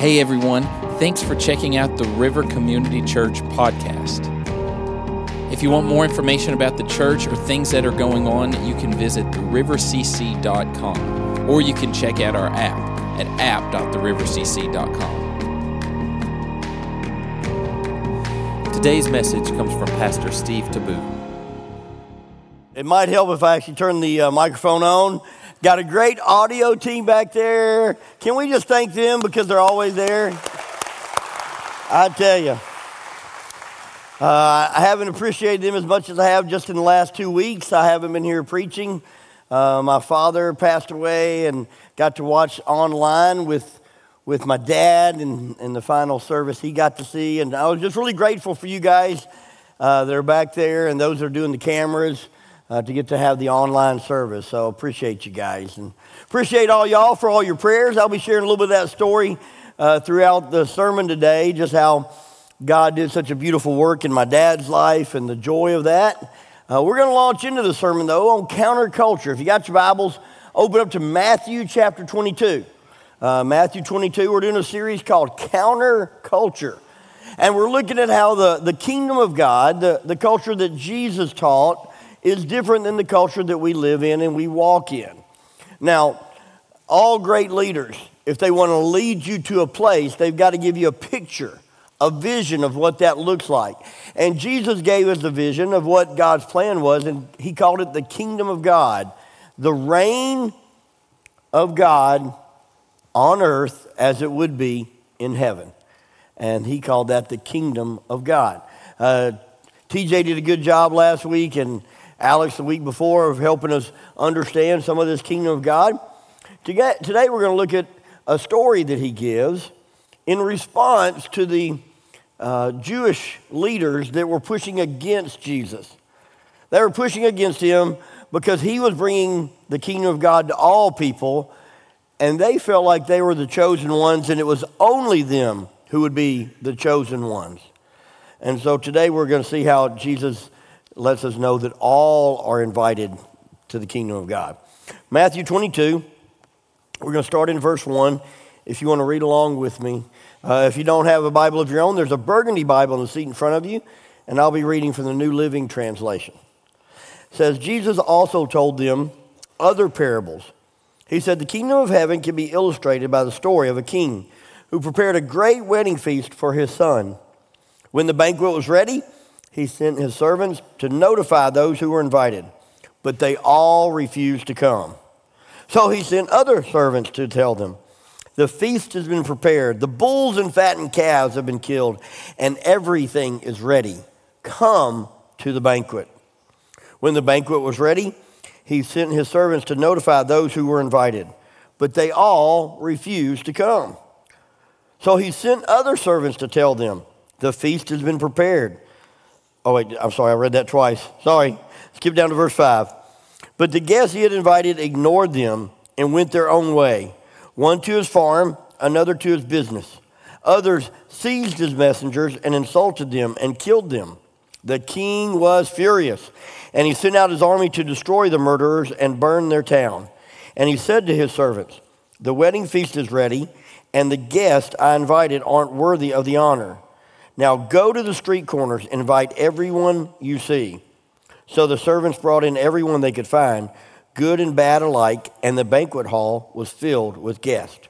Hey everyone, thanks for checking out the River Community Church podcast. If you want more information about the church or things that are going on, you can visit therivercc.com or you can check out our app at app.therivercc.com. Today's message comes from Pastor Steve Tiebout. It might help if I actually turn the uh, microphone on. Got a great audio team back there. Can we just thank them because they're always there? I tell you. Uh, I haven't appreciated them as much as I have just in the last two weeks. I haven't been here preaching. Uh, my father passed away and got to watch online with, with my dad and, in the final service he got to see. And I was just really grateful for you guys uh, that are back there and those that are doing the cameras uh, to get to have the online service. So appreciate you guys and appreciate all y'all for all your prayers. I'll be sharing a little bit of that story uh, throughout the sermon today, just how God did such a beautiful work in my dad's life and the joy of that. Uh, we're going to launch into the sermon though on counterculture. If you got your Bibles, open up to Matthew chapter 22. Uh, Matthew 22, we're doing a series called Counterculture. And we're looking at how the, the kingdom of God, the, the culture that Jesus taught, is different than the culture that we live in and we walk in. Now, all great leaders, if they want to lead you to a place, they've got to give you a picture, a vision of what that looks like. And Jesus gave us a vision of what God's plan was, and he called it the kingdom of God, the reign of God on earth as it would be in heaven. And he called that the kingdom of God. Uh, TJ did a good job last week, and Alex the week before of helping us understand some of this kingdom of God. Today we're going to look at a story that he gives in response to the uh, Jewish leaders that were pushing against Jesus. They were pushing against him because he was bringing the kingdom of God to all people, and they felt like they were the chosen ones, and it was only them who would be the chosen ones. And so today we're going to see how Jesus lets us know that all are invited to the kingdom of God. Matthew 22, we're going to start in verse 1. If you want to read along with me, uh, if you don't have a Bible of your own, there's a burgundy Bible in the seat in front of you, and I'll be reading from the New Living Translation. It says, Jesus also told them other parables. He said, The kingdom of heaven can be illustrated by the story of a king who prepared a great wedding feast for his son. When the banquet was ready, he sent his servants to notify those who were invited, but they all refused to come. So he sent other servants to tell them, The feast has been prepared, the bulls and fattened calves have been killed, and everything is ready. Come to the banquet. When the banquet was ready, he sent his servants to notify those who were invited, but they all refused to come. So he sent other servants to tell them, The feast has been prepared Oh, wait, I'm sorry, I read that twice. Sorry. Skip down to verse 5. But the guests he had invited ignored them and went their own way, one to his farm, another to his business. Others seized his messengers and insulted them and killed them. The king was furious, and he sent out his army to destroy the murderers and burn their town. And he said to his servants, The wedding feast is ready, and the guests I invited aren't worthy of the honor. Now go to the street corners and invite everyone you see. So the servants brought in everyone they could find, good and bad alike, and the banquet hall was filled with guests.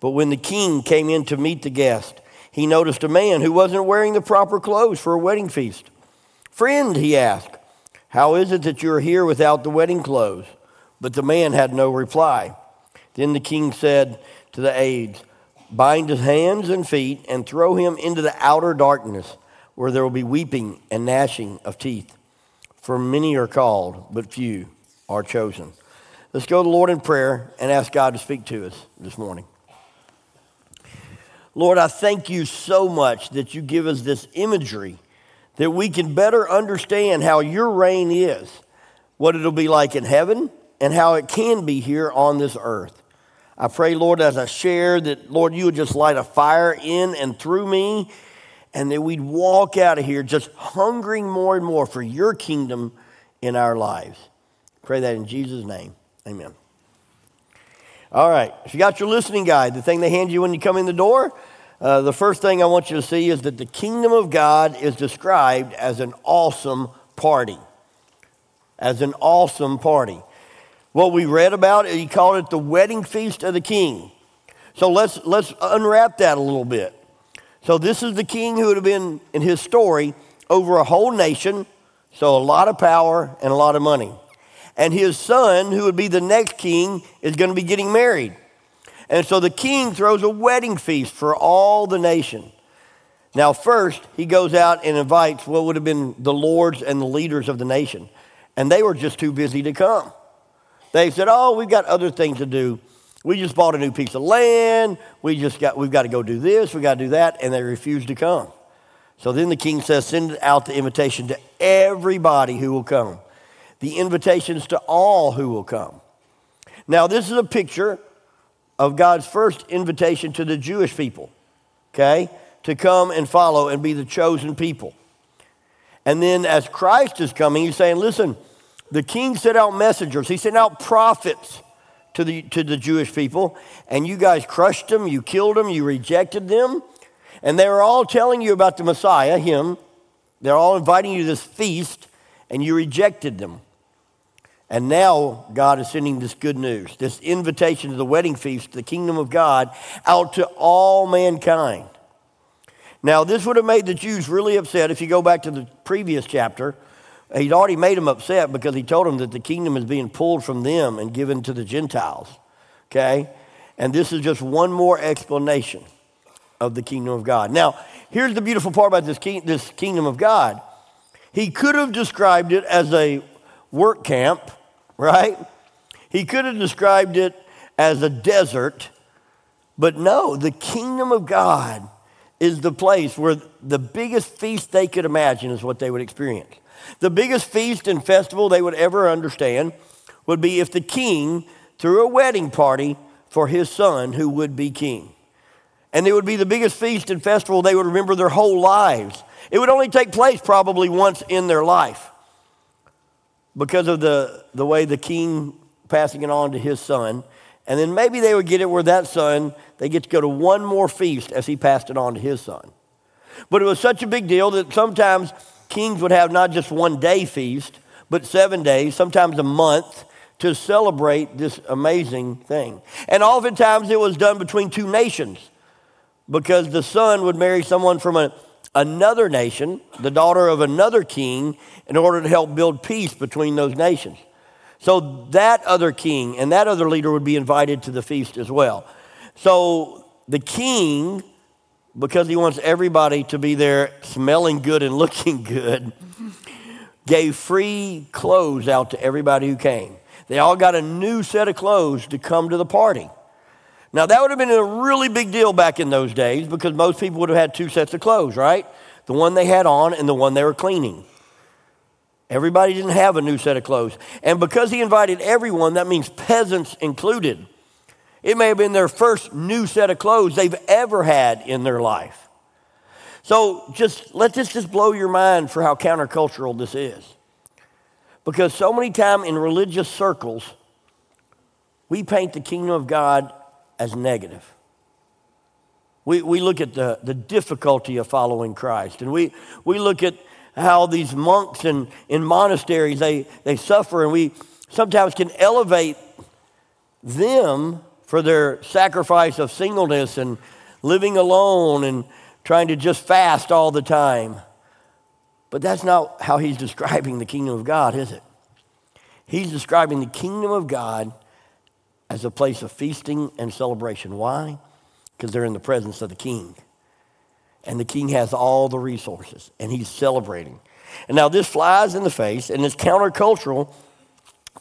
But when the king came in to meet the guest, he noticed a man who wasn't wearing the proper clothes for a wedding feast. Friend, he asked, how is it that you are here without the wedding clothes? But the man had no reply. Then the king said to the aides, bind his hands and feet, and throw him into the outer darkness, where there will be weeping and gnashing of teeth. For many are called, but few are chosen. Let's go to the Lord in prayer and ask God to speak to us this morning. Lord, I thank you so much that you give us this imagery that we can better understand how your reign is, what it'll be like in heaven, and how it can be here on this earth. I pray, Lord, as I share, that, Lord, you would just light a fire in and through me, and that we'd walk out of here just hungering more and more for your kingdom in our lives. Pray that in Jesus' name. Amen. All right. If you got your listening guide, the thing they hand you when you come in the door, uh, the first thing I want you to see is that the kingdom of God is described as an awesome party. As an awesome party. What we read about, he called it the wedding feast of the king. So let's, let's unwrap that a little bit. So this is the king who would have been, in his story, over a whole nation, so a lot of power and a lot of money. And his son, who would be the next king, is going to be getting married. And so the king throws a wedding feast for all the nation. Now, first, he goes out and invites what would have been the lords and the leaders of the nation. And they were just too busy to come. They said, Oh, we've got other things to do. We just bought a new piece of land. We just got, we've got to go do this. We've got to do that. And they refused to come. So then the king says, Send out the invitation to everybody who will come. The invitations to all who will come. Now, this is a picture of God's first invitation to the Jewish people, okay, to come and follow and be the chosen people. And then as Christ is coming, he's saying, listen, the king sent out messengers, he sent out prophets to the, to the Jewish people, and you guys crushed them, you killed them, you rejected them, and they were all telling you about the Messiah, him. They're all inviting you to this feast, and you rejected them. And now God is sending this good news, this invitation to the wedding feast, the kingdom of God, out to all mankind. Now, this would have made the Jews really upset. If you go back to the previous chapter, he'd already made them upset because he told them that the kingdom is being pulled from them and given to the Gentiles. Okay? And this is just one more explanation of the kingdom of God. Now, here's the beautiful part about this, king, this kingdom of God. He could have described it as a work camp right? He could have described it as a desert, but no, the kingdom of God is the place where the biggest feast they could imagine is what they would experience. The biggest feast and festival they would ever understand would be if the king threw a wedding party for his son who would be king. And it would be the biggest feast and festival they would remember their whole lives. It would only take place probably once in their life because of the, the way the king passing it on to his son. And then maybe they would get it where that son, they get to go to one more feast as he passed it on to his son. But it was such a big deal that sometimes kings would have not just one day feast, but seven days, sometimes a month, to celebrate this amazing thing. And oftentimes it was done between two nations because the son would marry someone from a, another nation, the daughter of another king, in order to help build peace between those nations. So that other king and that other leader would be invited to the feast as well. So the king, because he wants everybody to be there smelling good and looking good, gave free clothes out to everybody who came. They all got a new set of clothes to come to the party. Now, that would have been a really big deal back in those days because most people would have had two sets of clothes, right? The one they had on and the one they were cleaning. Everybody didn't have a new set of clothes. And because he invited everyone, that means peasants included. It may have been their first new set of clothes they've ever had in their life. So just let this just blow your mind for how countercultural this is. Because so many times in religious circles, we paint the kingdom of God as negative. We, we look at the, the difficulty of following Christ, and we, we look at how these monks in, in monasteries, they, they suffer, and we sometimes can elevate them for their sacrifice of singleness and living alone and trying to just fast all the time. But that's not how he's describing the kingdom of God, is it? He's describing the kingdom of God as a place of feasting and celebration. Why? Because they're in the presence of the king. And the king has all the resources, and he's celebrating. And now this flies in the face, and is countercultural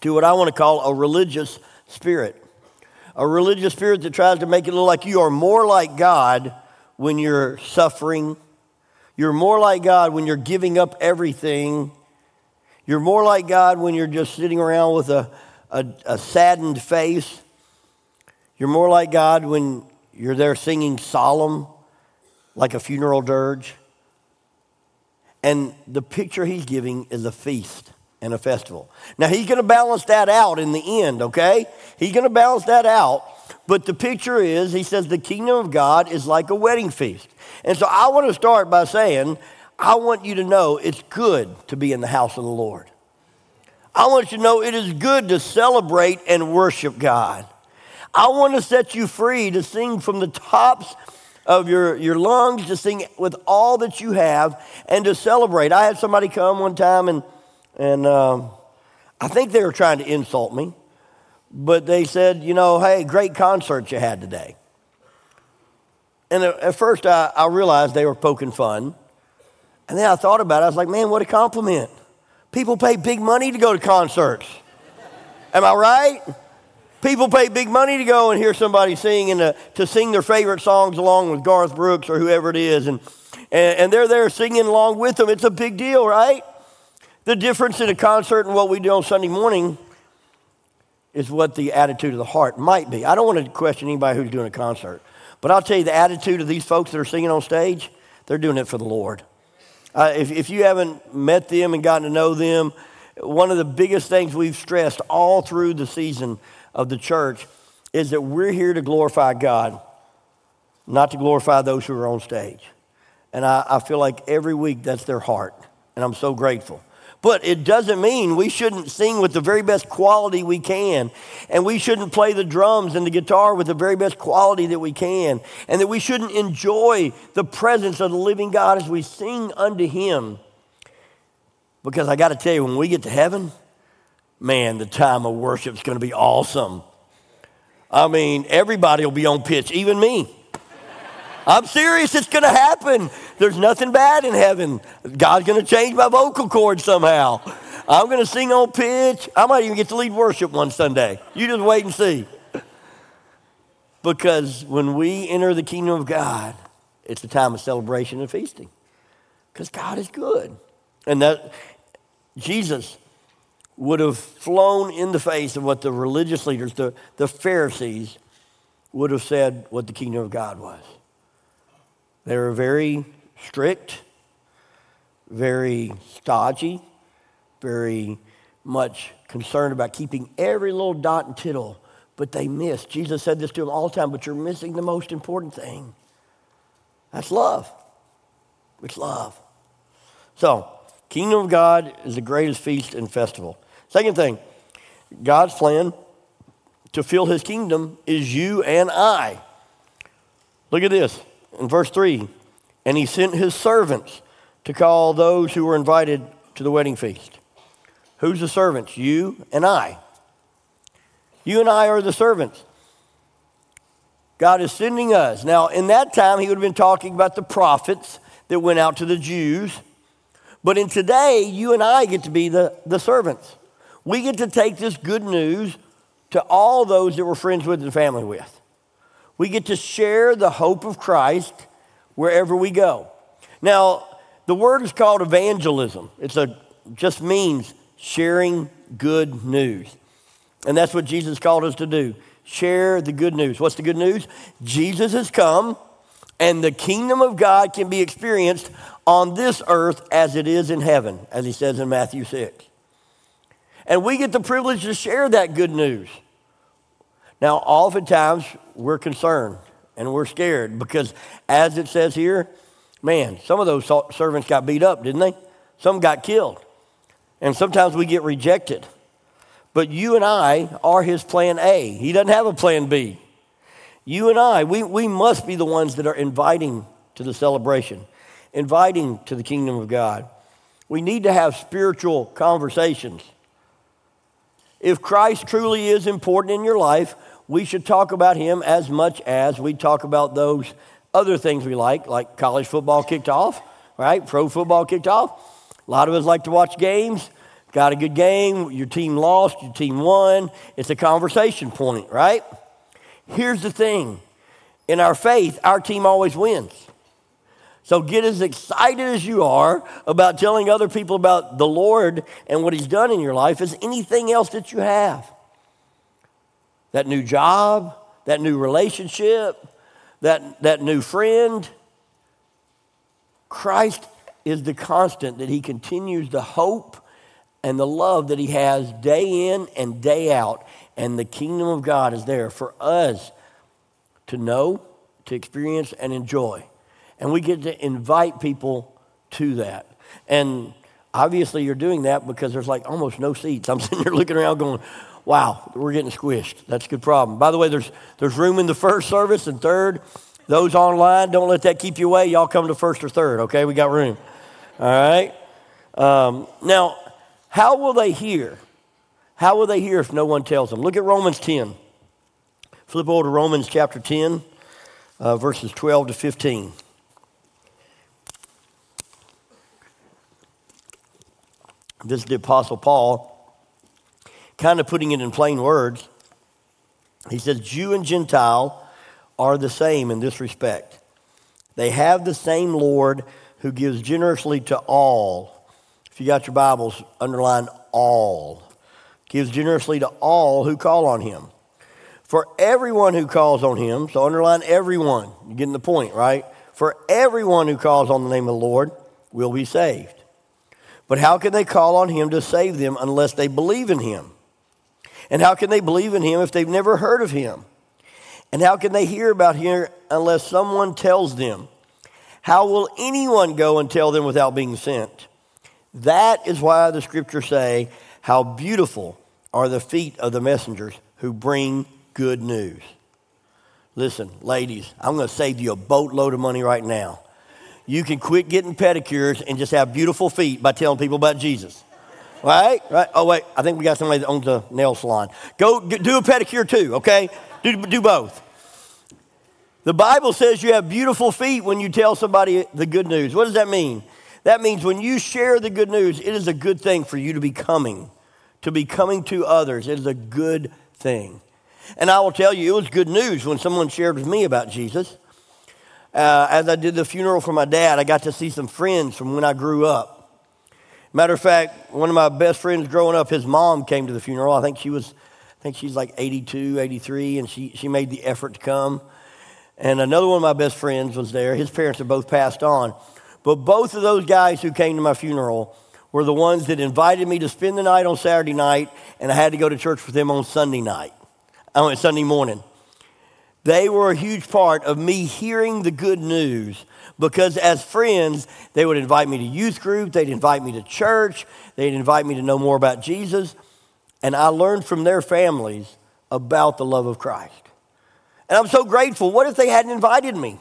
to what I want to call a religious spirit. A religious spirit that tries to make it look like you are more like God when you're suffering. You're more like God when you're giving up everything. You're more like God when you're just sitting around with a, a, a saddened face. You're more like God when you're there singing solemn, like a funeral dirge. And the picture he's giving is a feast and a festival. Now, he's going to balance that out in the end, okay? He's going to balance that out. But the picture is, he says, the kingdom of God is like a wedding feast. And so I want to start by saying, I want you to know it's good to be in the house of the Lord. I want you to know it is good to celebrate and worship God. I want to set you free to sing from the tops of your, your lungs, to sing with all that you have, and to celebrate. I had somebody come one time, and, and um, I think they were trying to insult me, but they said, you know, hey, great concert you had today. And at first, I, I realized they were poking fun. And then I thought about it. I was like, man, what a compliment. People pay big money to go to concerts. Am I right? People pay big money to go and hear somebody sing and to, to sing their favorite songs along with Garth Brooks or whoever it is. And, and, and they're there singing along with them. It's a big deal, right? The difference in a concert and what we do on Sunday morning is what the attitude of the heart might be. I don't want to question anybody who's doing a concert, but I'll tell you the attitude of these folks that are singing on stage, they're doing it for the Lord. Uh, if, if you haven't met them and gotten to know them, one of the biggest things we've stressed all through the season of the church is that we're here to glorify God, not to glorify those who are on stage. And I, I feel like every week that's their heart, and I'm so grateful. But it doesn't mean we shouldn't sing with the very best quality we can. And we shouldn't play the drums and the guitar with the very best quality that we can. And that we shouldn't enjoy the presence of the living God as we sing unto Him. Because I got to tell you, when we get to heaven, man, the time of worship is going to be awesome. I mean, everybody will be on pitch, even me. I'm serious, it's going to happen. There's nothing bad in heaven. God's going to change my vocal cords somehow. I'm going to sing on pitch. I might even get to lead worship one Sunday. You just wait and see. Because when we enter the kingdom of God, it's a time of celebration and feasting. Because God is good. And that Jesus would have flown in the face of what the religious leaders, the, the Pharisees, would have said what the kingdom of God was. They were very strict, very stodgy, very much concerned about keeping every little dot and tittle, but they missed. Jesus said this to them all the time, but you're missing the most important thing. That's love. It's love. So, kingdom of God is the greatest feast and festival. Second thing, God's plan to fill his kingdom is you and I. Look at this in verse 3 and he sent his servants to call those who were invited to the wedding feast. Who's the servants? You and I. You and I are the servants. God is sending us. Now, in that time, he would have been talking about the prophets that went out to the Jews. But in today, you and I get to be the, the servants. We get to take this good news to all those that we're friends with and family with. We get to share the hope of Christ wherever we go. Now, the word is called evangelism. It's a just means sharing good news. And that's what Jesus called us to do. Share the good news. What's the good news? Jesus has come and the kingdom of God can be experienced on this earth as it is in heaven, as he says in Matthew 6. And we get the privilege to share that good news. Now, oftentimes we're concerned and we're scared because, as it says here, man, some of those servants got beat up, didn't they? Some got killed. And sometimes we get rejected. But you and I are his plan A. He doesn't have a plan B. You and I, we, we must be the ones that are inviting to the celebration, inviting to the kingdom of God. We need to have spiritual conversations. If Christ truly is important in your life, we should talk about him as much as we talk about those other things we like, like college football kicked off, right? Pro football kicked off. A lot of us like to watch games. Got a good game, your team lost, your team won. It's a conversation point, right? Here's the thing in our faith, our team always wins. So get as excited as you are about telling other people about the Lord and what He's done in your life as anything else that you have that new job, that new relationship, that, that new friend. Christ is the constant that he continues the hope and the love that he has day in and day out. And the kingdom of God is there for us to know, to experience, and enjoy. And we get to invite people to that. And obviously, you're doing that because there's like almost no seats. I'm sitting here looking around going, wow, we're getting squished. That's a good problem. By the way, there's, there's room in the first service and third. Those online, don't let that keep you away. Y'all come to first or third, okay? We got room. All right? Um, now, how will they hear? How will they hear if no one tells them? Look at Romans 10. Flip over to Romans chapter 10, uh, verses 12 to 15. This is the Apostle Paul, kind of putting it in plain words. He says, Jew and Gentile are the same in this respect. They have the same Lord who gives generously to all. If you got your Bibles, underline all. Gives generously to all who call on him. For everyone who calls on him, so underline everyone, you're getting the point, right? For everyone who calls on the name of the Lord will be saved. But how can they call on him to save them unless they believe in him? And how can they believe in him if they've never heard of him? And how can they hear about him unless someone tells them? How will anyone go and tell them without being sent? That is why the scriptures say, How beautiful are the feet of the messengers who bring good news. Listen, ladies, I'm going to save you a boatload of money right now you can quit getting pedicures and just have beautiful feet by telling people about Jesus. Right? Right? Oh, wait. I think we got somebody that owns a nail salon. Go do a pedicure too, okay? Do, do both. The Bible says you have beautiful feet when you tell somebody the good news. What does that mean? That means when you share the good news, it is a good thing for you to be coming, to be coming to others. It is a good thing. And I will tell you, it was good news when someone shared with me about Jesus uh, as I did the funeral for my dad, I got to see some friends from when I grew up. Matter of fact, one of my best friends growing up, his mom came to the funeral. I think she was, I think she's like 82, 83, and she, she made the effort to come. And another one of my best friends was there. His parents have both passed on. But both of those guys who came to my funeral were the ones that invited me to spend the night on Saturday night, and I had to go to church with them on Sunday night, on Sunday morning. They were a huge part of me hearing the good news because as friends, they would invite me to youth group, they'd invite me to church, they'd invite me to know more about Jesus. And I learned from their families about the love of Christ. And I'm so grateful. What if they hadn't invited me?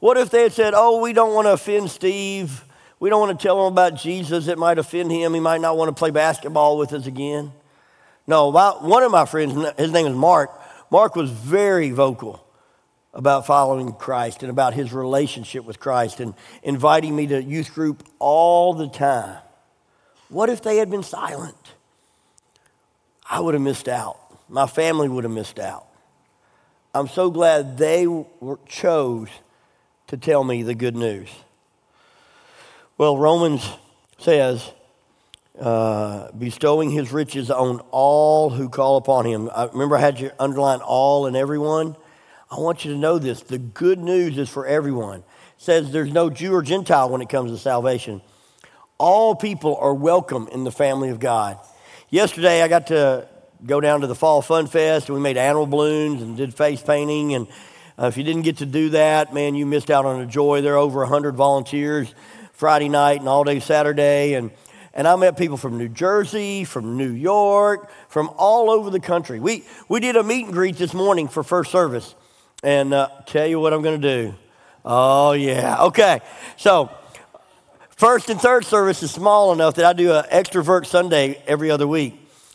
What if they had said, Oh, we don't want to offend Steve. We don't want to tell him about Jesus. It might offend him. He might not want to play basketball with us again. No, my, one of my friends, his name is Mark, Mark was very vocal about following Christ and about his relationship with Christ and inviting me to youth group all the time. What if they had been silent? I would have missed out. My family would have missed out. I'm so glad they were, chose to tell me the good news. Well, Romans says, uh, bestowing his riches on all who call upon him. I, remember, I had you underline all and everyone. I want you to know this. The good news is for everyone. It says there's no Jew or Gentile when it comes to salvation. All people are welcome in the family of God. Yesterday, I got to go down to the Fall Fun Fest and we made animal balloons and did face painting. And uh, if you didn't get to do that, man, you missed out on a joy. There are over 100 volunteers Friday night and all day Saturday. And and I met people from New Jersey, from New York, from all over the country. We, we did a meet and greet this morning for first service. And uh, tell you what I'm going to do. Oh, yeah. Okay. So, first and third service is small enough that I do an extrovert Sunday every other week.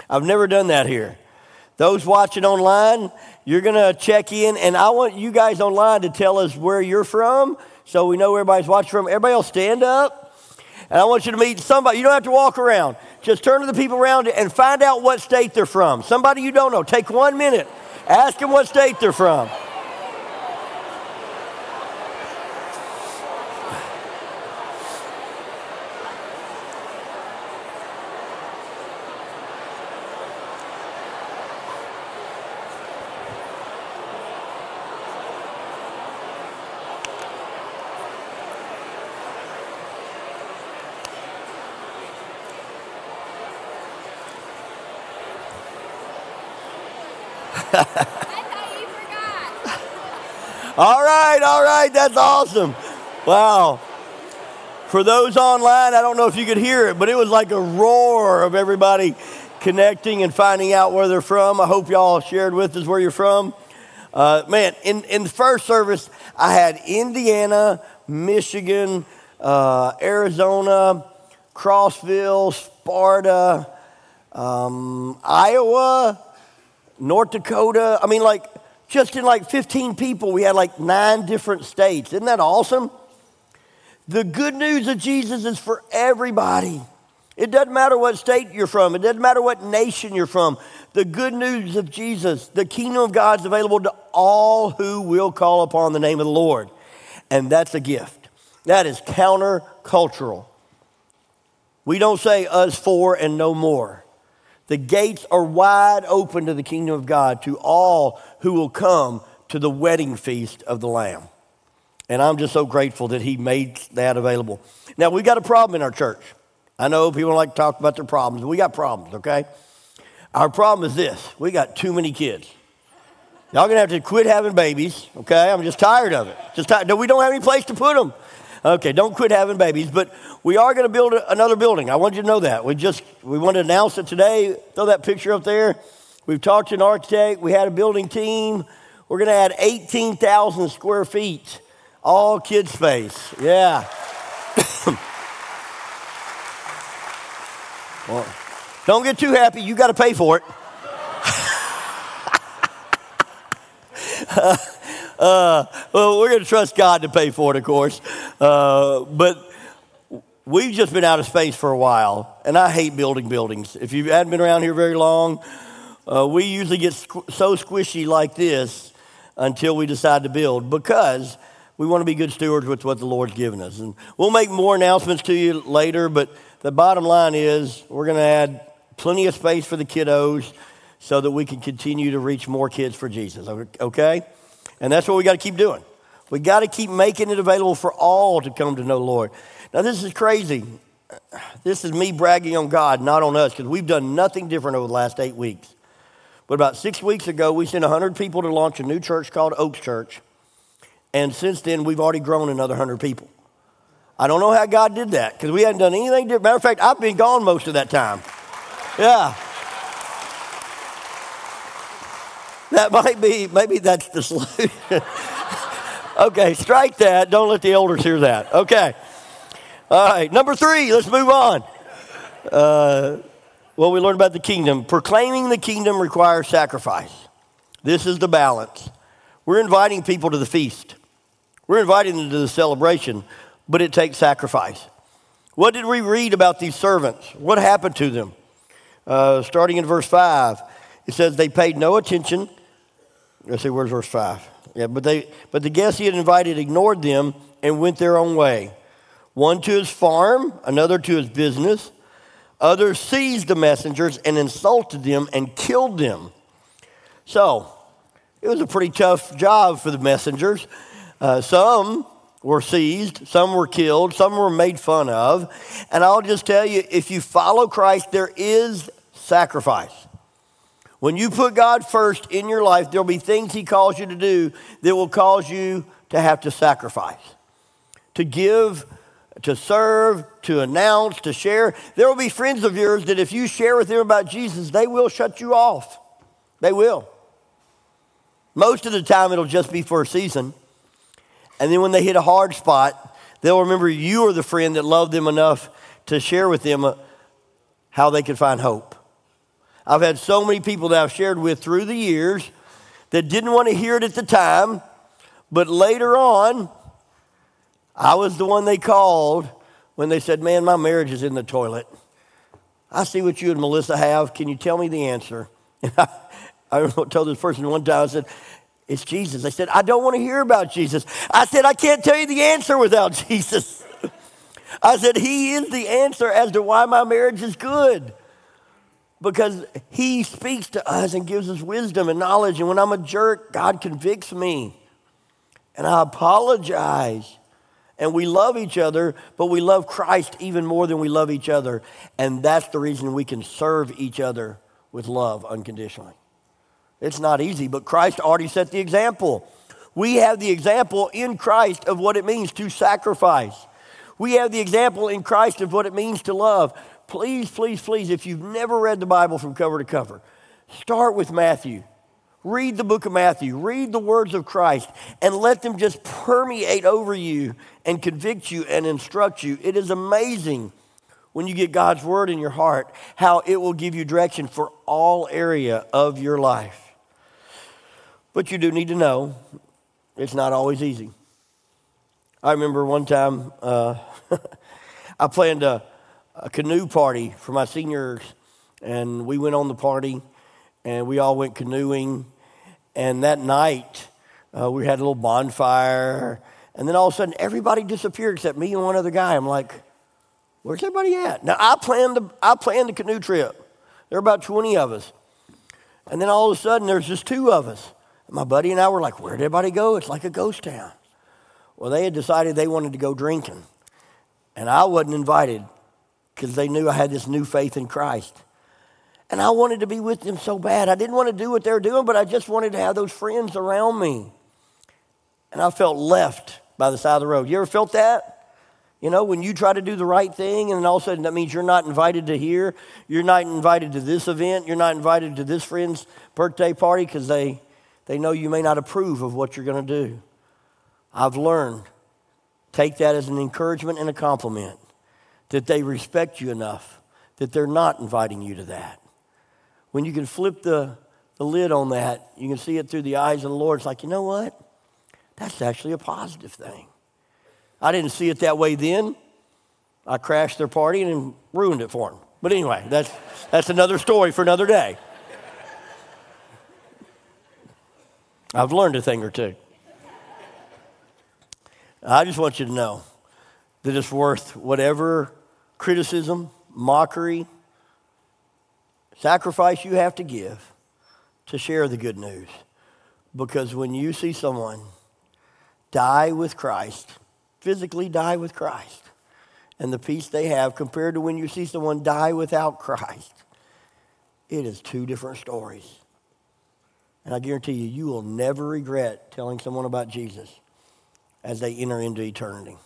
I've never done that here. Those watching online, you're going to check in, and I want you guys online to tell us where you're from so we know where everybody's watching from. Everybody will stand up. And I want you to meet somebody. You don't have to walk around. Just turn to the people around and find out what state they're from. Somebody you don't know. Take one minute. Ask them what state they're from. Right, that's awesome. Wow. For those online, I don't know if you could hear it, but it was like a roar of everybody connecting and finding out where they're from. I hope y'all shared with us where you're from. Uh, man, in, in the first service, I had Indiana, Michigan, uh, Arizona, Crossville, Sparta, um, Iowa, North Dakota. I mean, like, just in like 15 people, we had like nine different states. Isn't that awesome? The good news of Jesus is for everybody. It doesn't matter what state you're from, it doesn't matter what nation you're from. The good news of Jesus, the kingdom of God is available to all who will call upon the name of the Lord. And that's a gift. That is countercultural. We don't say us for and no more. The gates are wide open to the kingdom of God, to all who will come to the wedding feast of the Lamb. And I'm just so grateful that he made that available. Now, we got a problem in our church. I know people like to talk about their problems. We got problems, okay? Our problem is this we got too many kids. Y'all gonna have to quit having babies, okay? I'm just tired of it. Just tired. No, we don't have any place to put them. Okay, don't quit having babies, but we are gonna build another building. I want you to know that. We just we want to announce it today. Throw that picture up there. We've talked to an architect. We had a building team. We're gonna add 18,000 square feet all kid space. Yeah. well, don't get too happy. You got to pay for it. uh, uh, well, we're going to trust God to pay for it, of course. Uh, but we've just been out of space for a while, and I hate building buildings. If you haven't been around here very long, uh, we usually get squ- so squishy like this until we decide to build because we want to be good stewards with what the Lord's given us. And we'll make more announcements to you later, but the bottom line is we're going to add plenty of space for the kiddos so that we can continue to reach more kids for Jesus, okay? And that's what we got to keep doing. We got to keep making it available for all to come to know the Lord. Now, this is crazy. This is me bragging on God, not on us, because we've done nothing different over the last eight weeks. But about six weeks ago, we sent 100 people to launch a new church called Oaks Church. And since then, we've already grown another 100 people. I don't know how God did that because we hadn't done anything different. Matter of fact, I've been gone most of that time. Yeah. That might be, maybe that's the solution. okay, strike that. Don't let the elders hear that. Okay. All right, number three, let's move on. Uh, what we learned about the kingdom. Proclaiming the kingdom requires sacrifice. This is the balance. We're inviting people to the feast. We're inviting them to the celebration, but it takes sacrifice. What did we read about these servants? What happened to them? Uh, starting in verse 5, it says they paid no attention. Let's see, where's verse 5? Yeah, but, they, but the guests he had invited ignored them and went their own way. One to his farm, another to his business. Others seized the messengers and insulted them and killed them. So, it was a pretty tough job for the messengers. Uh, some were seized, some were killed, some were made fun of. And I'll just tell you if you follow Christ, there is sacrifice. When you put God first in your life, there'll be things He calls you to do that will cause you to have to sacrifice, to give, to serve, to announce, to share. There will be friends of yours that if you share with them about Jesus, they will shut you off. They will. Most of the time, it'll just be for a season. And then when they hit a hard spot, they'll remember you are the friend that loved them enough to share with them uh, how they could find hope. I've had so many people that I've shared with through the years that didn't want to hear it at the time, but later on, I was the one they called when they said, Man, my marriage is in the toilet. I see what you and Melissa have. Can you tell me the answer? I, I told this person one time, I said, it's Jesus. I said, I don't want to hear about Jesus. I said, I can't tell you the answer without Jesus. I said, He is the answer as to why my marriage is good. Because He speaks to us and gives us wisdom and knowledge. And when I'm a jerk, God convicts me. And I apologize. And we love each other, but we love Christ even more than we love each other. And that's the reason we can serve each other with love unconditionally. It's not easy, but Christ already set the example. We have the example in Christ of what it means to sacrifice. We have the example in Christ of what it means to love. Please, please, please, if you've never read the Bible from cover to cover, start with Matthew. Read the book of Matthew, read the words of Christ, and let them just permeate over you and convict you and instruct you. It is amazing when you get God's word in your heart how it will give you direction for all area of your life. But you do need to know it's not always easy. I remember one time uh, I planned a, a canoe party for my seniors, and we went on the party, and we all went canoeing. And that night, uh, we had a little bonfire, and then all of a sudden, everybody disappeared except me and one other guy. I'm like, "Where's everybody at?" Now I planned the I planned the canoe trip. There were about 20 of us, and then all of a sudden, there's just two of us. My buddy and I were like, "Where'd everybody go? It's like a ghost town." Well, they had decided they wanted to go drinking, and I wasn't invited because they knew I had this new faith in Christ. And I wanted to be with them so bad. I didn't want to do what they were doing, but I just wanted to have those friends around me. And I felt left by the side of the road. You ever felt that? You know, when you try to do the right thing, and all of a sudden that means you're not invited to here, you're not invited to this event, you're not invited to this friend's birthday party because they, they know you may not approve of what you're going to do. I've learned, take that as an encouragement and a compliment that they respect you enough that they're not inviting you to that. When you can flip the, the lid on that, you can see it through the eyes of the Lord. It's like, you know what? That's actually a positive thing. I didn't see it that way then. I crashed their party and ruined it for them. But anyway, that's, that's another story for another day. I've learned a thing or two. I just want you to know that it's worth whatever criticism, mockery, sacrifice you have to give to share the good news. Because when you see someone die with Christ, physically die with Christ, and the peace they have compared to when you see someone die without Christ, it is two different stories. And I guarantee you, you will never regret telling someone about Jesus as they enter into eternity.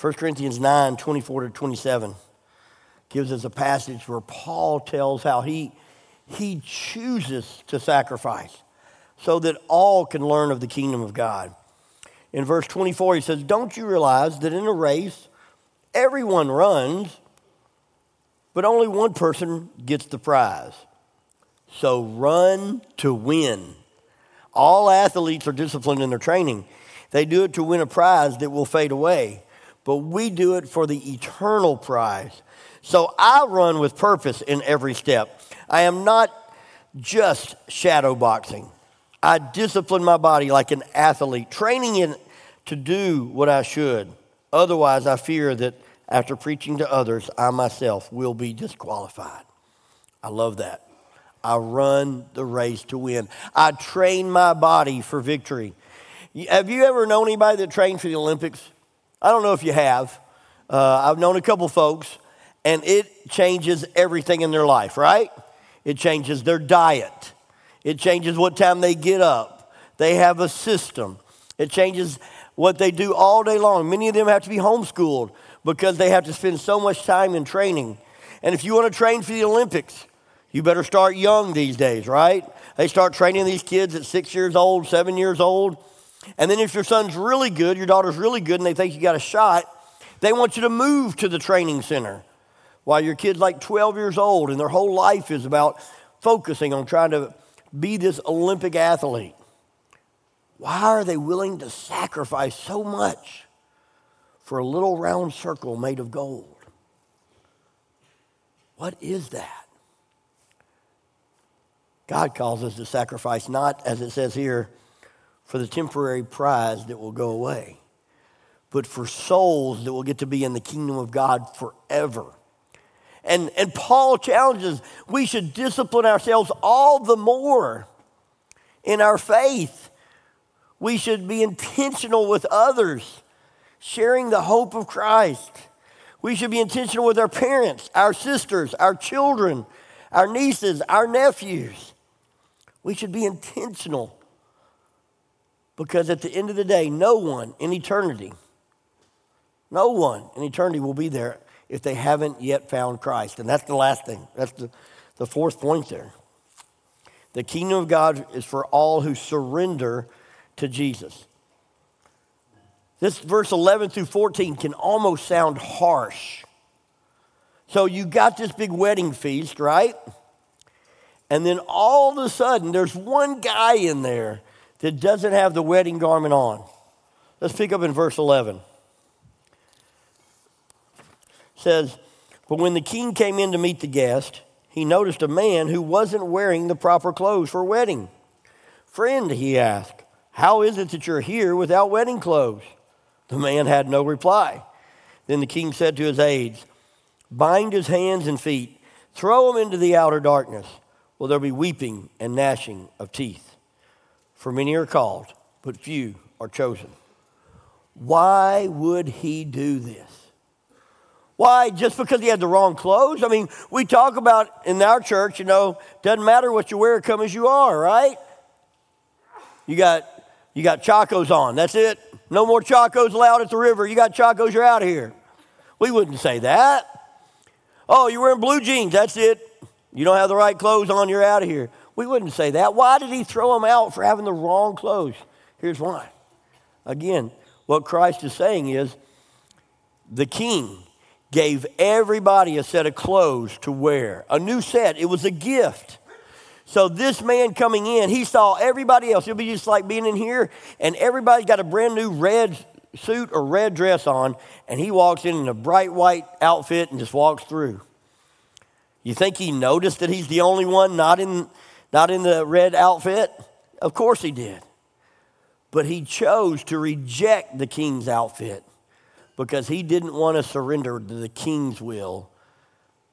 1 Corinthians 9 24 to 27 gives us a passage where Paul tells how he, he chooses to sacrifice so that all can learn of the kingdom of God. In verse 24, he says, Don't you realize that in a race, everyone runs, but only one person gets the prize? So run to win. All athletes are disciplined in their training. They do it to win a prize that will fade away, but we do it for the eternal prize. So I run with purpose in every step. I am not just shadow boxing. I discipline my body like an athlete, training it to do what I should. Otherwise, I fear that after preaching to others, I myself will be disqualified. I love that. I run the race to win. I train my body for victory. Have you ever known anybody that trained for the Olympics? I don't know if you have. Uh, I've known a couple folks, and it changes everything in their life, right? It changes their diet, it changes what time they get up. They have a system, it changes what they do all day long. Many of them have to be homeschooled because they have to spend so much time in training. And if you want to train for the Olympics, you better start young these days, right? They start training these kids at six years old, seven years old. And then if your son's really good, your daughter's really good, and they think you got a shot, they want you to move to the training center while your kid's like 12 years old and their whole life is about focusing on trying to be this Olympic athlete. Why are they willing to sacrifice so much for a little round circle made of gold? What is that? God calls us to sacrifice, not as it says here, for the temporary prize that will go away, but for souls that will get to be in the kingdom of God forever. And, and Paul challenges we should discipline ourselves all the more in our faith. We should be intentional with others, sharing the hope of Christ. We should be intentional with our parents, our sisters, our children, our nieces, our nephews. We should be intentional Because at the end of the day, no one in eternity, no one in eternity will be there if they haven't yet found Christ. And that's the last thing. That's the, the fourth point there. The kingdom of God is for all who surrender to Jesus. This verse 11 through 14 can almost sound harsh. So you got this big wedding feast, right? And then all of a sudden, there's one guy in there that doesn't have the wedding garment on. Let's pick up in verse 11. It says, But when the king came in to meet the guest, he noticed a man who wasn't wearing the proper clothes for wedding. Friend, he asked, how is it that you're here without wedding clothes? The man had no reply. Then the king said to his aides, Bind his hands and feet, throw him into the outer darkness will there be weeping and gnashing of teeth. For many are called, but few are chosen. Why would he do this? Why? Just because he had the wrong clothes? I mean, we talk about in our church, you know, doesn't matter what you wear, come as you are, right? You got you got chacos on. That's it. No more chacos allowed at the river. You got chacos, you're out of here. We wouldn't say that. Oh, you're wearing blue jeans. That's it. You don't have the right clothes on, you're out of here. We wouldn't say that. Why did he throw them out for having the wrong clothes? Here's why. Again, what Christ is saying is the king gave everybody a set of clothes to wear, a new set. It was a gift. So this man coming in, he saw everybody else. It'll be just like being in here, and everybody's got a brand new red suit or red dress on, and he walks in in a bright white outfit and just walks through. You think he noticed that he's the only one not in, not in the red outfit? Of course he did. But he chose to reject the king's outfit because he didn't want to surrender to the king's will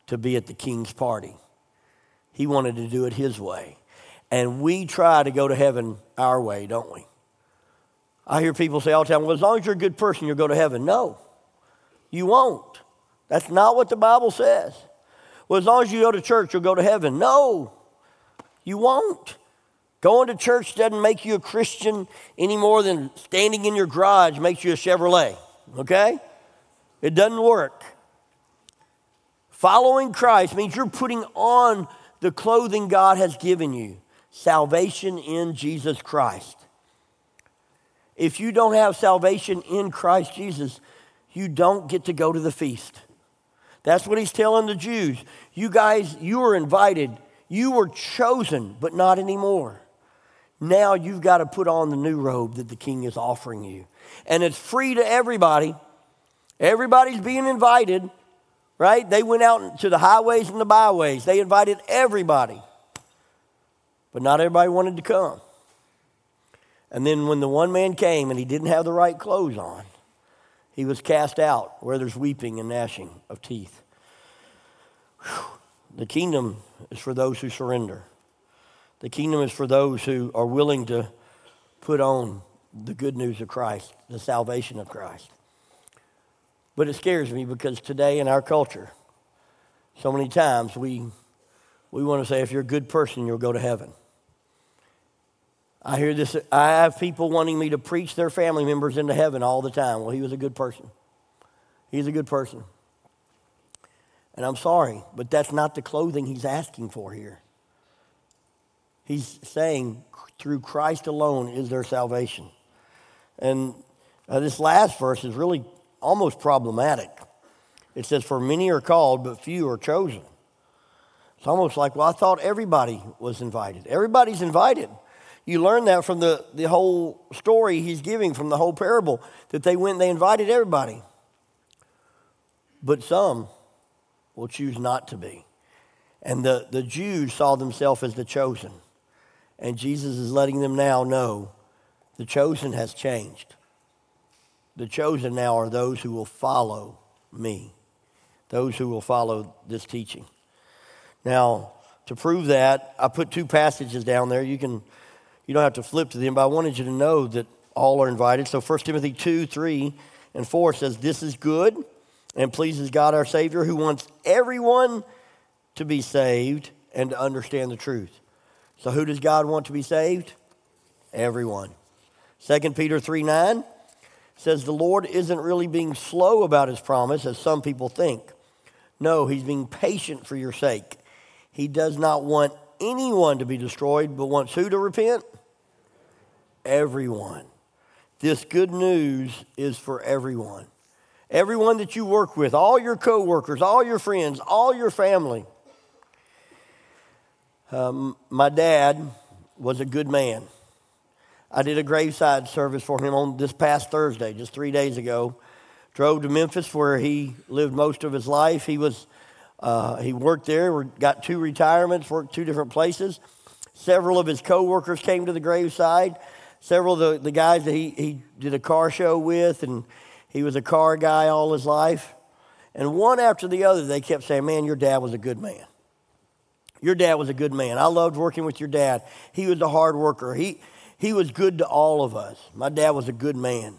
to be at the king's party. He wanted to do it his way. And we try to go to heaven our way, don't we? I hear people say all the time, well, as long as you're a good person, you'll go to heaven. No, you won't. That's not what the Bible says. Well, as long as you go to church, you'll go to heaven. No, you won't. Going to church doesn't make you a Christian any more than standing in your garage makes you a Chevrolet, okay? It doesn't work. Following Christ means you're putting on the clothing God has given you salvation in Jesus Christ. If you don't have salvation in Christ Jesus, you don't get to go to the feast. That's what he's telling the Jews. You guys, you are invited. You were chosen, but not anymore. Now you've got to put on the new robe that the king is offering you. And it's free to everybody. Everybody's being invited, right? They went out to the highways and the byways. They invited everybody. But not everybody wanted to come. And then when the one man came and he didn't have the right clothes on, he was cast out where there's weeping and gnashing of teeth. Whew. The kingdom is for those who surrender. The kingdom is for those who are willing to put on the good news of Christ, the salvation of Christ. But it scares me because today in our culture, so many times we, we want to say, if you're a good person, you'll go to heaven. I hear this, I have people wanting me to preach their family members into heaven all the time. Well, he was a good person. He's a good person. And I'm sorry, but that's not the clothing he's asking for here. He's saying, through Christ alone is their salvation. And uh, this last verse is really almost problematic. It says, For many are called, but few are chosen. It's almost like, well, I thought everybody was invited. Everybody's invited. You learn that from the, the whole story he's giving, from the whole parable, that they went and they invited everybody. But some will choose not to be. And the, the Jews saw themselves as the chosen. And Jesus is letting them now know the chosen has changed. The chosen now are those who will follow me, those who will follow this teaching. Now, to prove that, I put two passages down there. You can you don't have to flip to them, but I wanted you to know that all are invited. So 1 Timothy 2, 3, and 4 says, This is good and pleases God our Savior, who wants everyone to be saved and to understand the truth. So, who does God want to be saved? Everyone. 2 Peter 3 9 says, The Lord isn't really being slow about his promise, as some people think. No, he's being patient for your sake. He does not want anyone to be destroyed, but wants who to repent? Everyone. This good news is for everyone. Everyone that you work with, all your coworkers, all your friends, all your family. Um, my dad was a good man. I did a graveside service for him on this past Thursday, just three days ago. Drove to Memphis where he lived most of his life. He was uh, he worked there, got two retirements, worked two different places. Several of his coworkers came to the graveside. Several of the, the guys that he, he did a car show with, and he was a car guy all his life. And one after the other, they kept saying, Man, your dad was a good man. Your dad was a good man. I loved working with your dad. He was a hard worker. He, he was good to all of us. My dad was a good man.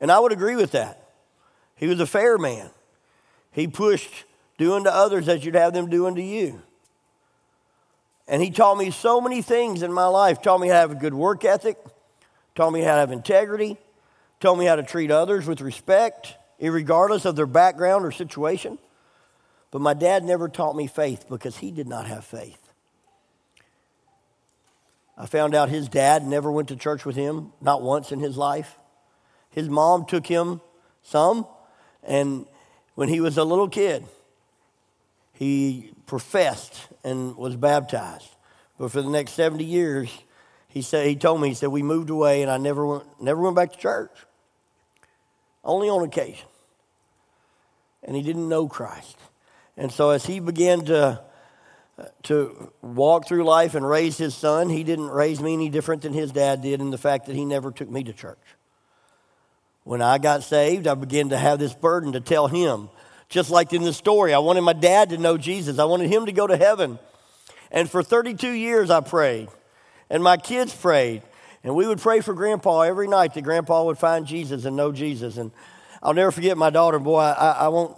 And I would agree with that. He was a fair man. He pushed doing to others as you'd have them doing to you. And he taught me so many things in my life. Taught me how to have a good work ethic, taught me how to have integrity, taught me how to treat others with respect, regardless of their background or situation. But my dad never taught me faith because he did not have faith. I found out his dad never went to church with him, not once in his life. His mom took him some, and when he was a little kid, he professed and was baptized. But for the next 70 years, he said he told me, he said, we moved away and I never went, never went back to church. Only on occasion. And he didn't know Christ. And so as he began to uh, to walk through life and raise his son. He didn't raise me any different than his dad did in the fact that he never took me to church. When I got saved, I began to have this burden to tell him. Just like in the story, I wanted my dad to know Jesus, I wanted him to go to heaven. And for 32 years, I prayed, and my kids prayed. And we would pray for grandpa every night that grandpa would find Jesus and know Jesus. And I'll never forget my daughter, boy, I, I won't,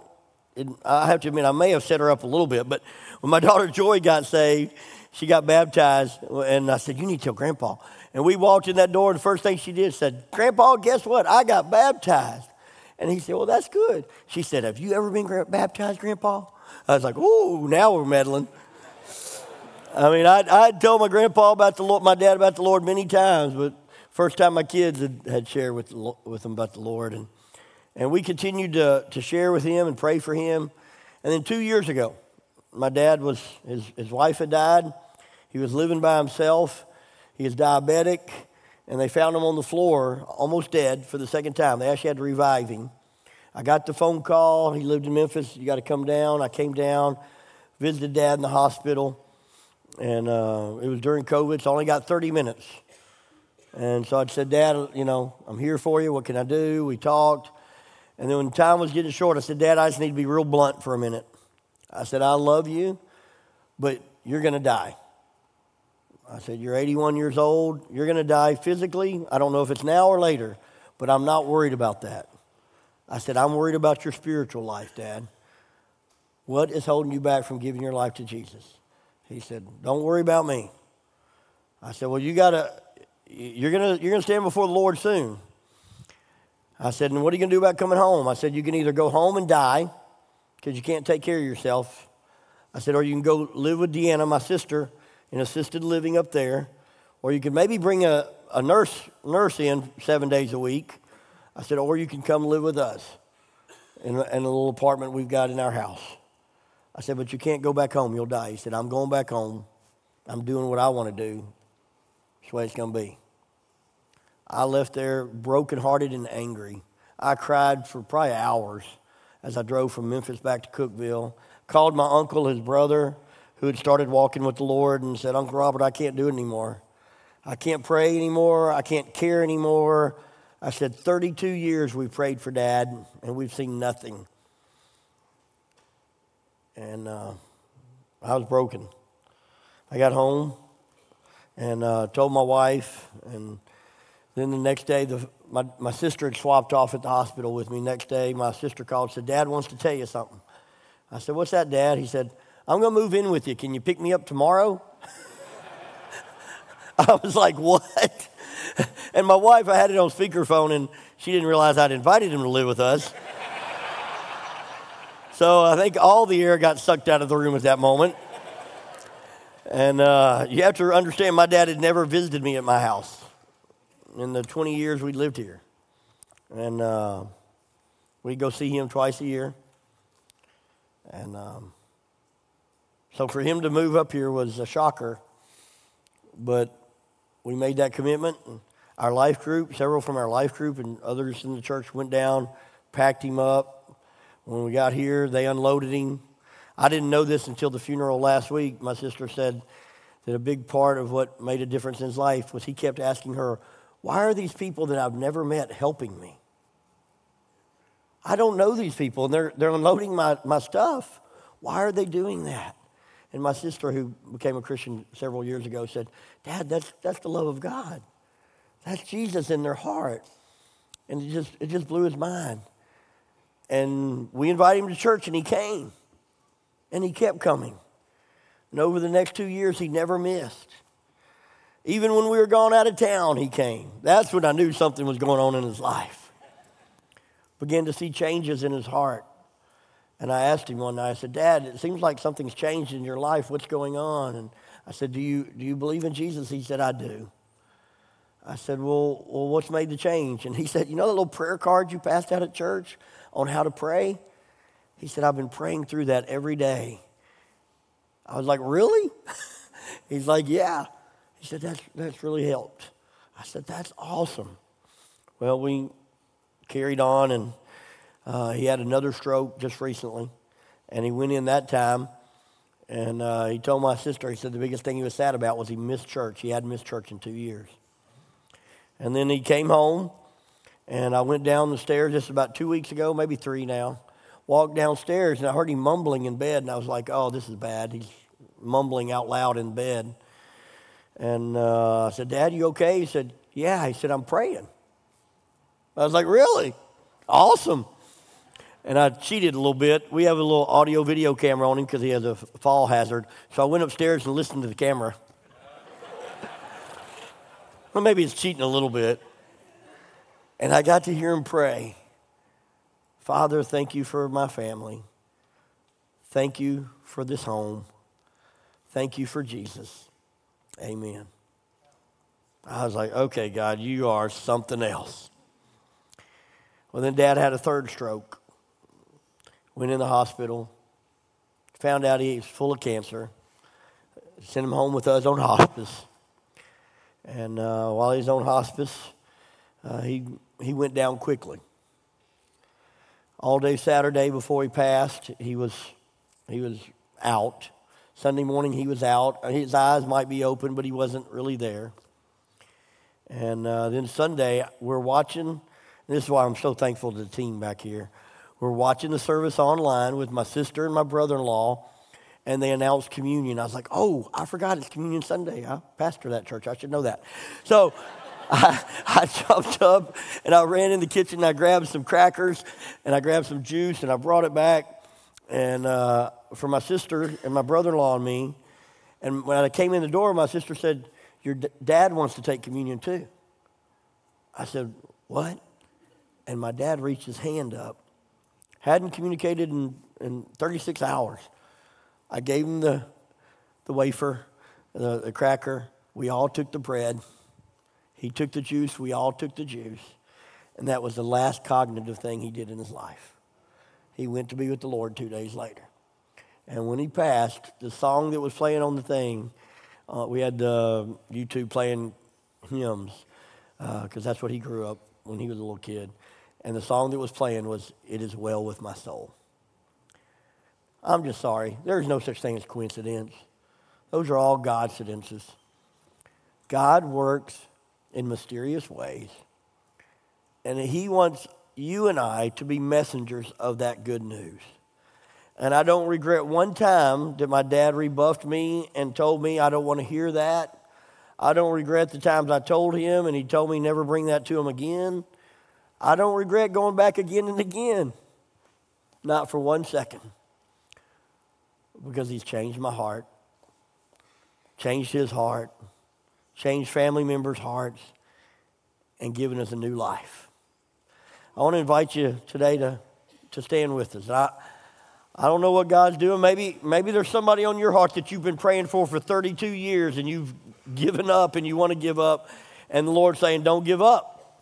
I have to admit, I may have set her up a little bit, but when my daughter Joy got saved, she got baptized, and I said, You need to tell Grandpa. And we walked in that door, and the first thing she did said, Grandpa, guess what? I got baptized. And he said, Well, that's good. She said, Have you ever been baptized, Grandpa? I was like, Ooh, now we're meddling. I mean, I'd, I'd told my grandpa about the Lord, my dad about the Lord many times, but first time my kids had, had shared with, with them about the Lord. And, and we continued to, to share with him and pray for him. And then two years ago, my dad was, his, his wife had died. He was living by himself. He was diabetic, and they found him on the floor, almost dead for the second time. They actually had to revive him. I got the phone call. He lived in Memphis. You got to come down. I came down, visited dad in the hospital, and uh, it was during COVID, so I only got 30 minutes. And so I said, Dad, you know, I'm here for you. What can I do? We talked. And then when time was getting short, I said, Dad, I just need to be real blunt for a minute. I said, I love you, but you're going to die. I said, You're 81 years old. You're going to die physically. I don't know if it's now or later, but I'm not worried about that. I said, I'm worried about your spiritual life, Dad. What is holding you back from giving your life to Jesus? He said, Don't worry about me. I said, Well, you got to, you're going to you're to stand before the Lord soon. I said, And what are you going to do about coming home? I said, You can either go home and die because you can't take care of yourself. I said, or you can go live with Deanna, my sister, in assisted living up there, or you can maybe bring a, a nurse, nurse in seven days a week. I said, or you can come live with us in, in a little apartment we've got in our house. I said, but you can't go back home, you'll die. He said, I'm going back home. I'm doing what I want to do. That's the way it's going to be. I left there brokenhearted and angry. I cried for probably hours as I drove from Memphis back to Cookeville. Called my uncle, his brother, who had started walking with the Lord, and said, Uncle Robert, I can't do it anymore. I can't pray anymore. I can't care anymore. I said, 32 years we've prayed for dad, and we've seen nothing. And uh, I was broken. I got home and uh, told my wife, and then the next day, the my, my sister had swapped off at the hospital with me. Next day, my sister called and said, Dad wants to tell you something. I said, What's that, Dad? He said, I'm going to move in with you. Can you pick me up tomorrow? I was like, What? And my wife, I had it on speakerphone, and she didn't realize I'd invited him to live with us. So I think all the air got sucked out of the room at that moment. And uh, you have to understand, my dad had never visited me at my house in the 20 years we lived here. And uh, we'd go see him twice a year. And um, so for him to move up here was a shocker. But we made that commitment. Our life group, several from our life group and others in the church went down, packed him up. When we got here, they unloaded him. I didn't know this until the funeral last week. My sister said that a big part of what made a difference in his life was he kept asking her, Why are these people that I've never met helping me? I don't know these people, and they're, they're unloading my, my stuff. Why are they doing that? And my sister, who became a Christian several years ago, said, Dad, that's, that's the love of God. That's Jesus in their heart. And it just, it just blew his mind. And we invited him to church, and he came. And he kept coming. And over the next two years, he never missed. Even when we were gone out of town, he came. That's when I knew something was going on in his life. Began to see changes in his heart. And I asked him one night, I said, Dad, it seems like something's changed in your life. What's going on? And I said, Do you, do you believe in Jesus? He said, I do. I said, well, well, what's made the change? And he said, You know the little prayer card you passed out at church on how to pray? He said, I've been praying through that every day. I was like, Really? He's like, Yeah. He said, That's, that's really helped. I said, That's awesome. Well, we carried on, and uh, he had another stroke just recently. And he went in that time, and uh, he told my sister, he said the biggest thing he was sad about was he missed church. He hadn't missed church in two years. And then he came home, and I went down the stairs just about two weeks ago, maybe three now. Walked downstairs, and I heard him mumbling in bed, and I was like, oh, this is bad. He's mumbling out loud in bed. And uh, I said, Dad, you okay? He said, Yeah. He said, I'm praying. I was like, Really? Awesome. And I cheated a little bit. We have a little audio video camera on him because he has a fall hazard. So I went upstairs and listened to the camera. well, maybe it's cheating a little bit. And I got to hear him pray Father, thank you for my family. Thank you for this home. Thank you for Jesus. Amen. I was like, okay, God, you are something else. Well, then dad had a third stroke. Went in the hospital. Found out he was full of cancer. Sent him home with us on hospice. And uh, while he was on hospice, uh, he, he went down quickly. All day Saturday before he passed, he was, he was out. Sunday morning, he was out. His eyes might be open, but he wasn't really there. And uh, then Sunday, we're watching. this is why I'm so thankful to the team back here. We're watching the service online with my sister and my brother in law, and they announced communion. I was like, oh, I forgot it's Communion Sunday. I pastor that church. I should know that. So I, I jumped up and I ran in the kitchen and I grabbed some crackers and I grabbed some juice and I brought it back and uh, for my sister and my brother-in-law and me. And when I came in the door, my sister said, "Your d- dad wants to take communion too." I said, "What?" And my dad reached his hand up. Hadn't communicated in, in 36 hours. I gave him the, the wafer, the, the cracker. We all took the bread. He took the juice. We all took the juice. And that was the last cognitive thing he did in his life. He went to be with the Lord two days later. And when he passed, the song that was playing on the thing, uh, we had uh, YouTube playing hymns because uh, that's what he grew up when he was a little kid. And the song that was playing was It Is Well With My Soul. I'm just sorry. There's no such thing as coincidence. Those are all Godcidences. God works in mysterious ways. And He wants you and I to be messengers of that good news. And I don't regret one time that my dad rebuffed me and told me I don't want to hear that. I don't regret the times I told him and he told me never bring that to him again. I don't regret going back again and again. Not for one second. Because he's changed my heart, changed his heart, changed family members' hearts. and given us a new life. I want to invite you today to, to stand with us. I, I don't know what God's doing. Maybe, maybe there's somebody on your heart that you've been praying for for 32 years and you've given up and you want to give up, and the Lord's saying, Don't give up.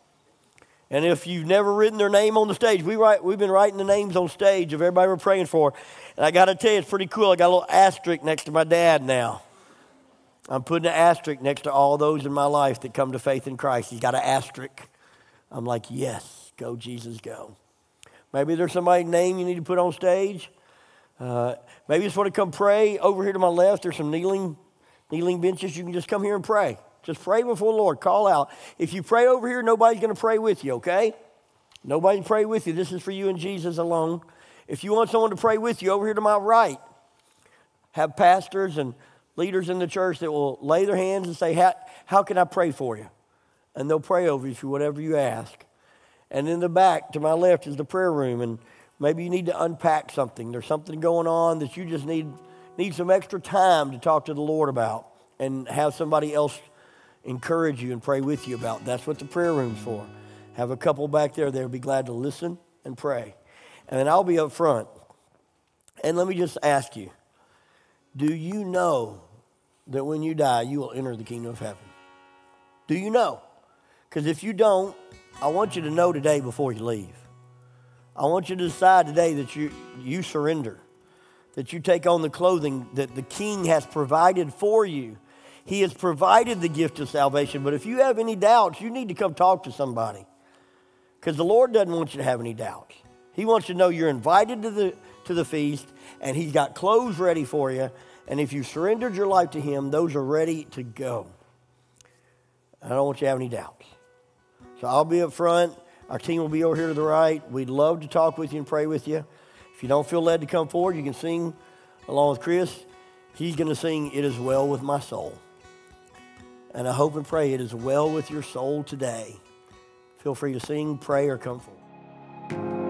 And if you've never written their name on the stage, we write, we've been writing the names on stage of everybody we're praying for. And I got to tell you, it's pretty cool. I got a little asterisk next to my dad now. I'm putting an asterisk next to all those in my life that come to faith in Christ. He's got an asterisk. I'm like, yes, go, Jesus, go. Maybe there's somebody's name you need to put on stage. Uh, maybe you just want to come pray. Over here to my left, there's some kneeling, kneeling benches. You can just come here and pray. Just pray before the Lord. Call out. If you pray over here, nobody's going to pray with you, okay? Nobody can pray with you. This is for you and Jesus alone. If you want someone to pray with you, over here to my right, have pastors and leaders in the church that will lay their hands and say, How, how can I pray for you? And they'll pray over you for whatever you ask. And in the back to my left is the prayer room. And maybe you need to unpack something. There's something going on that you just need, need some extra time to talk to the Lord about and have somebody else encourage you and pray with you about. That's what the prayer room's for. Have a couple back there they'll be glad to listen and pray. And then I'll be up front. And let me just ask you do you know that when you die, you will enter the kingdom of heaven? Do you know? Because if you don't, I want you to know today before you leave. I want you to decide today that you, you surrender, that you take on the clothing that the king has provided for you he has provided the gift of salvation. But if you have any doubts, you need to come talk to somebody. Because the Lord doesn't want you to have any doubts. He wants you to know you're invited to the, to the feast, and He's got clothes ready for you. And if you surrendered your life to Him, those are ready to go. I don't want you to have any doubts. So I'll be up front. Our team will be over here to the right. We'd love to talk with you and pray with you. If you don't feel led to come forward, you can sing along with Chris. He's going to sing It Is Well With My Soul. And I hope and pray it is well with your soul today. Feel free to sing, pray, or come forward.